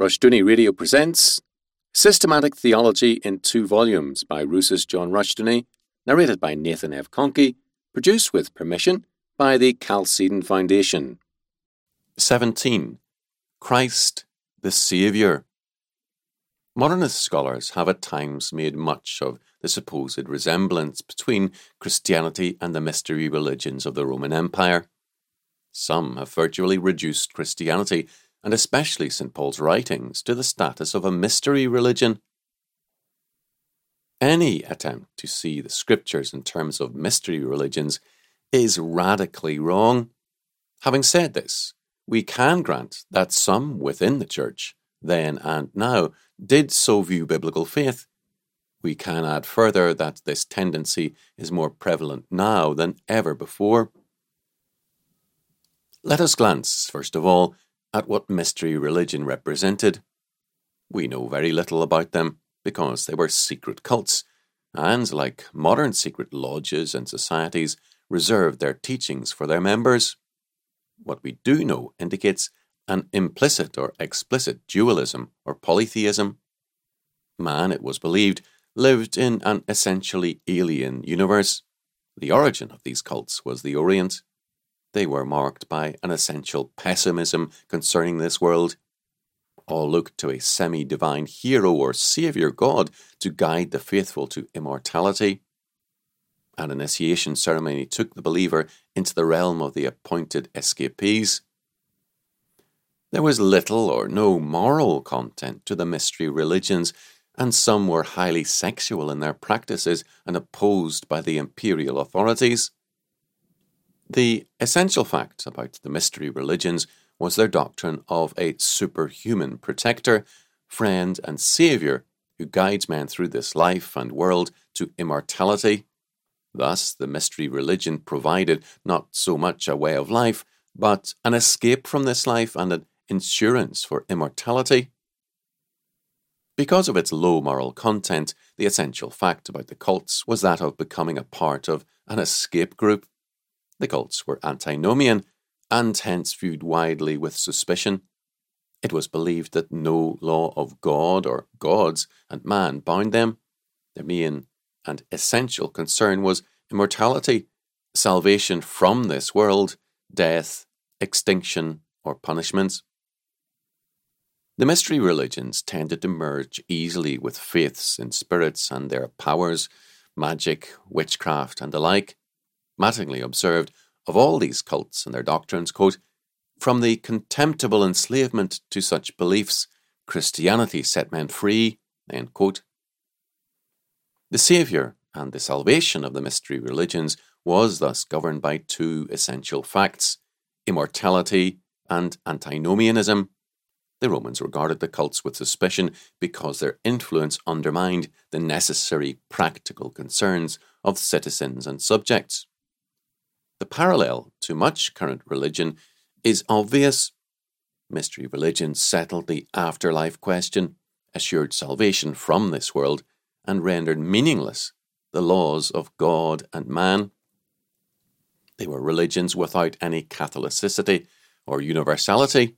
Rushdoony Radio presents Systematic Theology in Two Volumes by Rousas John Rushdoony, narrated by Nathan F. Conkey, produced with permission by the Chalcedon Foundation. 17. Christ the Saviour. Modernist scholars have at times made much of the supposed resemblance between Christianity and the mystery religions of the Roman Empire. Some have virtually reduced Christianity and especially St. Paul's writings, to the status of a mystery religion. Any attempt to see the scriptures in terms of mystery religions is radically wrong. Having said this, we can grant that some within the church, then and now, did so view biblical faith. We can add further that this tendency is more prevalent now than ever before. Let us glance, first of all, at what mystery religion represented. We know very little about them because they were secret cults, and, like modern secret lodges and societies, reserved their teachings for their members. What we do know indicates an implicit or explicit dualism or polytheism. Man, it was believed, lived in an essentially alien universe. The origin of these cults was the Orient, they were marked by an essential pessimism concerning this world. All looked to a semi divine hero or saviour god to guide the faithful to immortality. An initiation ceremony took the believer into the realm of the appointed escapees. There was little or no moral content to the mystery religions, and some were highly sexual in their practices and opposed by the imperial authorities. The essential fact about the mystery religions was their doctrine of a superhuman protector, friend, and saviour who guides man through this life and world to immortality. Thus, the mystery religion provided not so much a way of life, but an escape from this life and an insurance for immortality. Because of its low moral content, the essential fact about the cults was that of becoming a part of an escape group the cults were antinomian and hence viewed widely with suspicion. It was believed that no law of God or gods and man bound them. Their main and essential concern was immortality, salvation from this world, death, extinction, or punishments. The mystery religions tended to merge easily with faiths in spirits and their powers, magic, witchcraft, and the like. Mattingly observed, of all these cults and their doctrines, quote, from the contemptible enslavement to such beliefs, Christianity set men free. The Saviour and the salvation of the mystery religions was thus governed by two essential facts immortality and antinomianism. The Romans regarded the cults with suspicion because their influence undermined the necessary practical concerns of citizens and subjects. The parallel to much current religion is obvious. Mystery religion settled the afterlife question, assured salvation from this world, and rendered meaningless the laws of God and man. They were religions without any Catholicity or universality.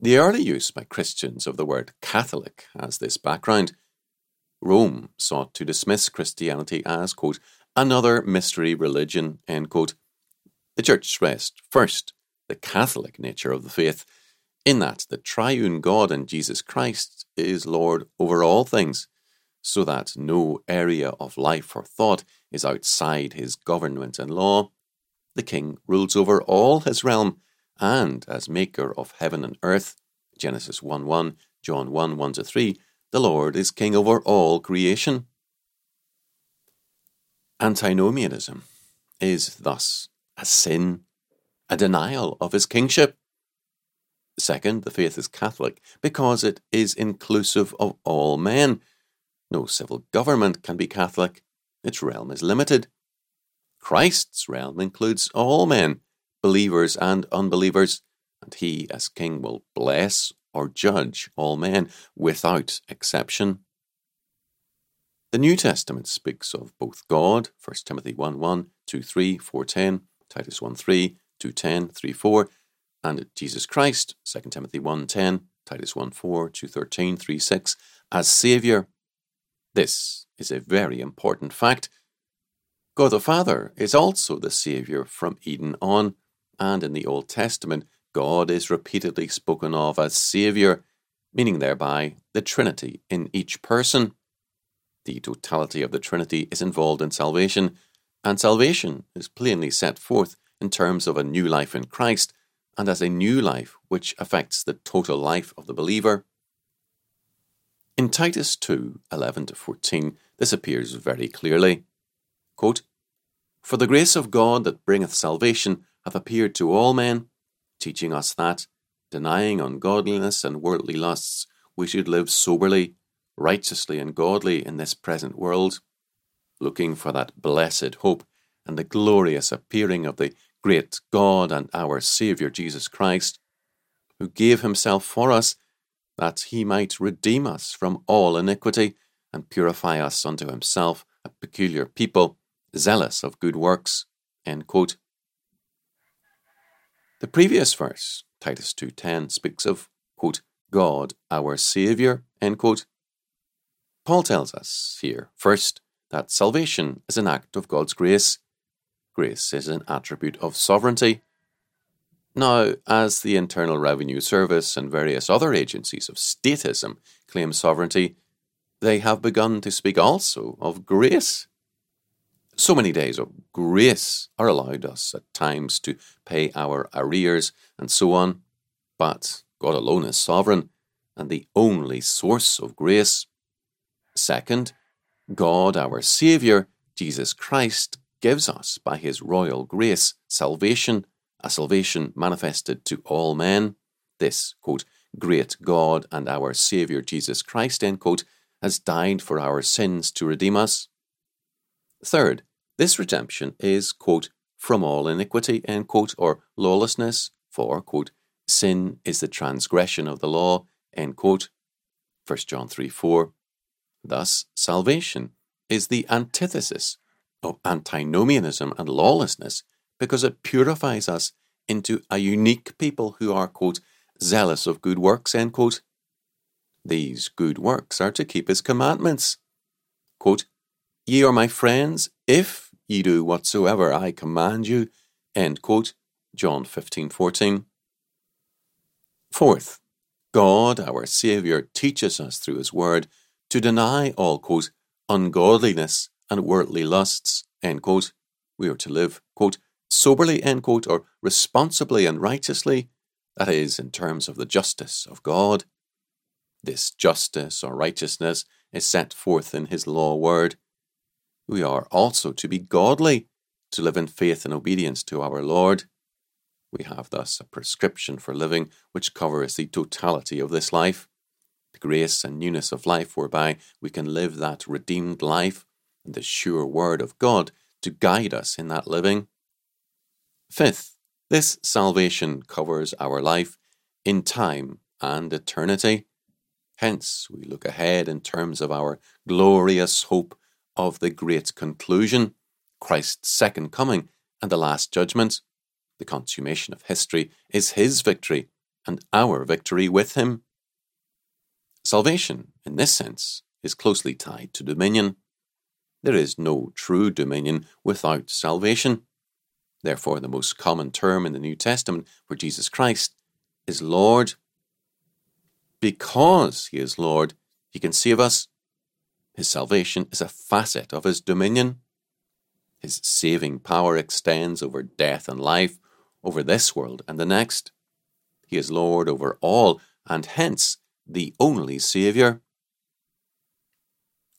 The early use by Christians of the word Catholic has this background. Rome sought to dismiss Christianity as, quote, another mystery religion, end quote. The Church stressed, first, the Catholic nature of the faith, in that the triune God and Jesus Christ is Lord over all things, so that no area of life or thought is outside his government and law. The King rules over all his realm, and as maker of heaven and earth, Genesis 1 1, John 1 1 3, the Lord is King over all creation. Antinomianism is thus a sin, a denial of his kingship. Second, the faith is Catholic because it is inclusive of all men. No civil government can be Catholic, its realm is limited. Christ's realm includes all men, believers and unbelievers, and he, as king, will bless or judge all men without exception. The New Testament speaks of both God, 1 Timothy 1 1, 2 3, 4 10, Titus 1 3, 2 10, 3 4, and Jesus Christ, 2 Timothy 1 10, Titus 1 4, 2 13, 3 6, as Saviour. This is a very important fact. God the Father is also the Saviour from Eden on, and in the Old Testament, God is repeatedly spoken of as Saviour, meaning thereby the Trinity in each person. The totality of the Trinity is involved in salvation, and salvation is plainly set forth in terms of a new life in Christ and as a new life which affects the total life of the believer. In Titus 2 11 to 14, this appears very clearly. Quote, For the grace of God that bringeth salvation hath appeared to all men, teaching us that, denying ungodliness and worldly lusts, we should live soberly, righteously, and godly in this present world, looking for that blessed hope and the glorious appearing of the great God and our Saviour Jesus Christ, who gave himself for us that he might redeem us from all iniquity and purify us unto himself, a peculiar people, zealous of good works. The previous verse, Titus 2.10, speaks of, quote, God our Saviour, end quote. Paul tells us here, first, that salvation is an act of God's grace. Grace is an attribute of sovereignty. Now, as the Internal Revenue Service and various other agencies of statism claim sovereignty, they have begun to speak also of grace. So many days of grace are allowed us at times to pay our arrears and so on, but God alone is sovereign and the only source of grace. Second, God, our Saviour, Jesus Christ, gives us by his royal grace salvation, a salvation manifested to all men. This, quote, great God and our Saviour Jesus Christ, end quote, has died for our sins to redeem us. Third, this redemption is, quote, from all iniquity, end quote, or lawlessness, for, quote, sin is the transgression of the law, end quote. 1 John 3 4. Thus, salvation is the antithesis of antinomianism and lawlessness because it purifies us into a unique people who are, quote, zealous of good works, end quote. These good works are to keep his commandments. Quote, Ye are my friends if ye do whatsoever I command you, end quote. John 15 14. Fourth, God, our Saviour, teaches us through his word to deny all, quote, ungodliness and worldly lusts, end quote. We are to live, quote, soberly, end quote, or responsibly and righteously, that is, in terms of the justice of God. This justice or righteousness is set forth in His law word. We are also to be godly, to live in faith and obedience to our Lord. We have thus a prescription for living which covers the totality of this life, the grace and newness of life whereby we can live that redeemed life and the sure word of God to guide us in that living. Fifth, this salvation covers our life in time and eternity. Hence, we look ahead in terms of our glorious hope of the great conclusion, Christ's second coming and the last judgment. The consummation of history is his victory and our victory with him. Salvation, in this sense, is closely tied to dominion. There is no true dominion without salvation. Therefore, the most common term in the New Testament for Jesus Christ is Lord. Because he is Lord, he can save us. His salvation is a facet of his dominion. His saving power extends over death and life, over this world and the next. He is Lord over all, and hence the only Saviour.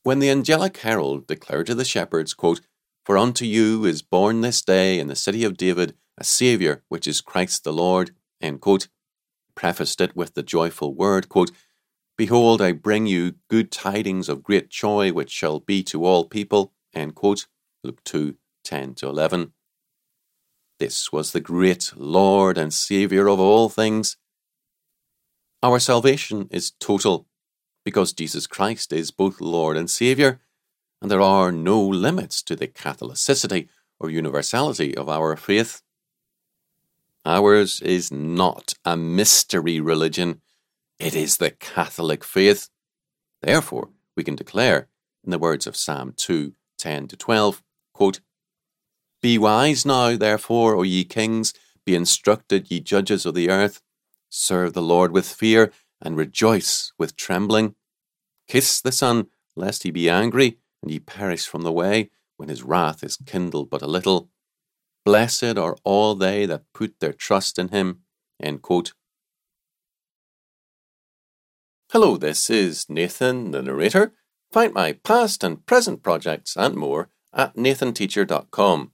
When the angelic herald declared to the shepherds, quote, For unto you is born this day in the city of David a Saviour, which is Christ the Lord, quote, prefaced it with the joyful word, quote, Behold, I bring you good tidings of great joy, which shall be to all people, Luke 2 10 to 11. This was the great Lord and Saviour of all things. Our salvation is total because Jesus Christ is both Lord and Saviour, and there are no limits to the Catholicity or universality of our faith. Ours is not a mystery religion, It is the Catholic faith. Therefore, we can declare, in the words of Psalm 2 10 to 12, quote, Be wise now, therefore, O ye kings, be instructed, ye judges of the earth. Serve the Lord with fear, and rejoice with trembling. Kiss the Son, lest he be angry, and ye perish from the way, when his wrath is kindled but a little. Blessed are all they that put their trust in him. Hello, this is Nathan, the narrator. Find my past and present projects and more at nathanteacher.com.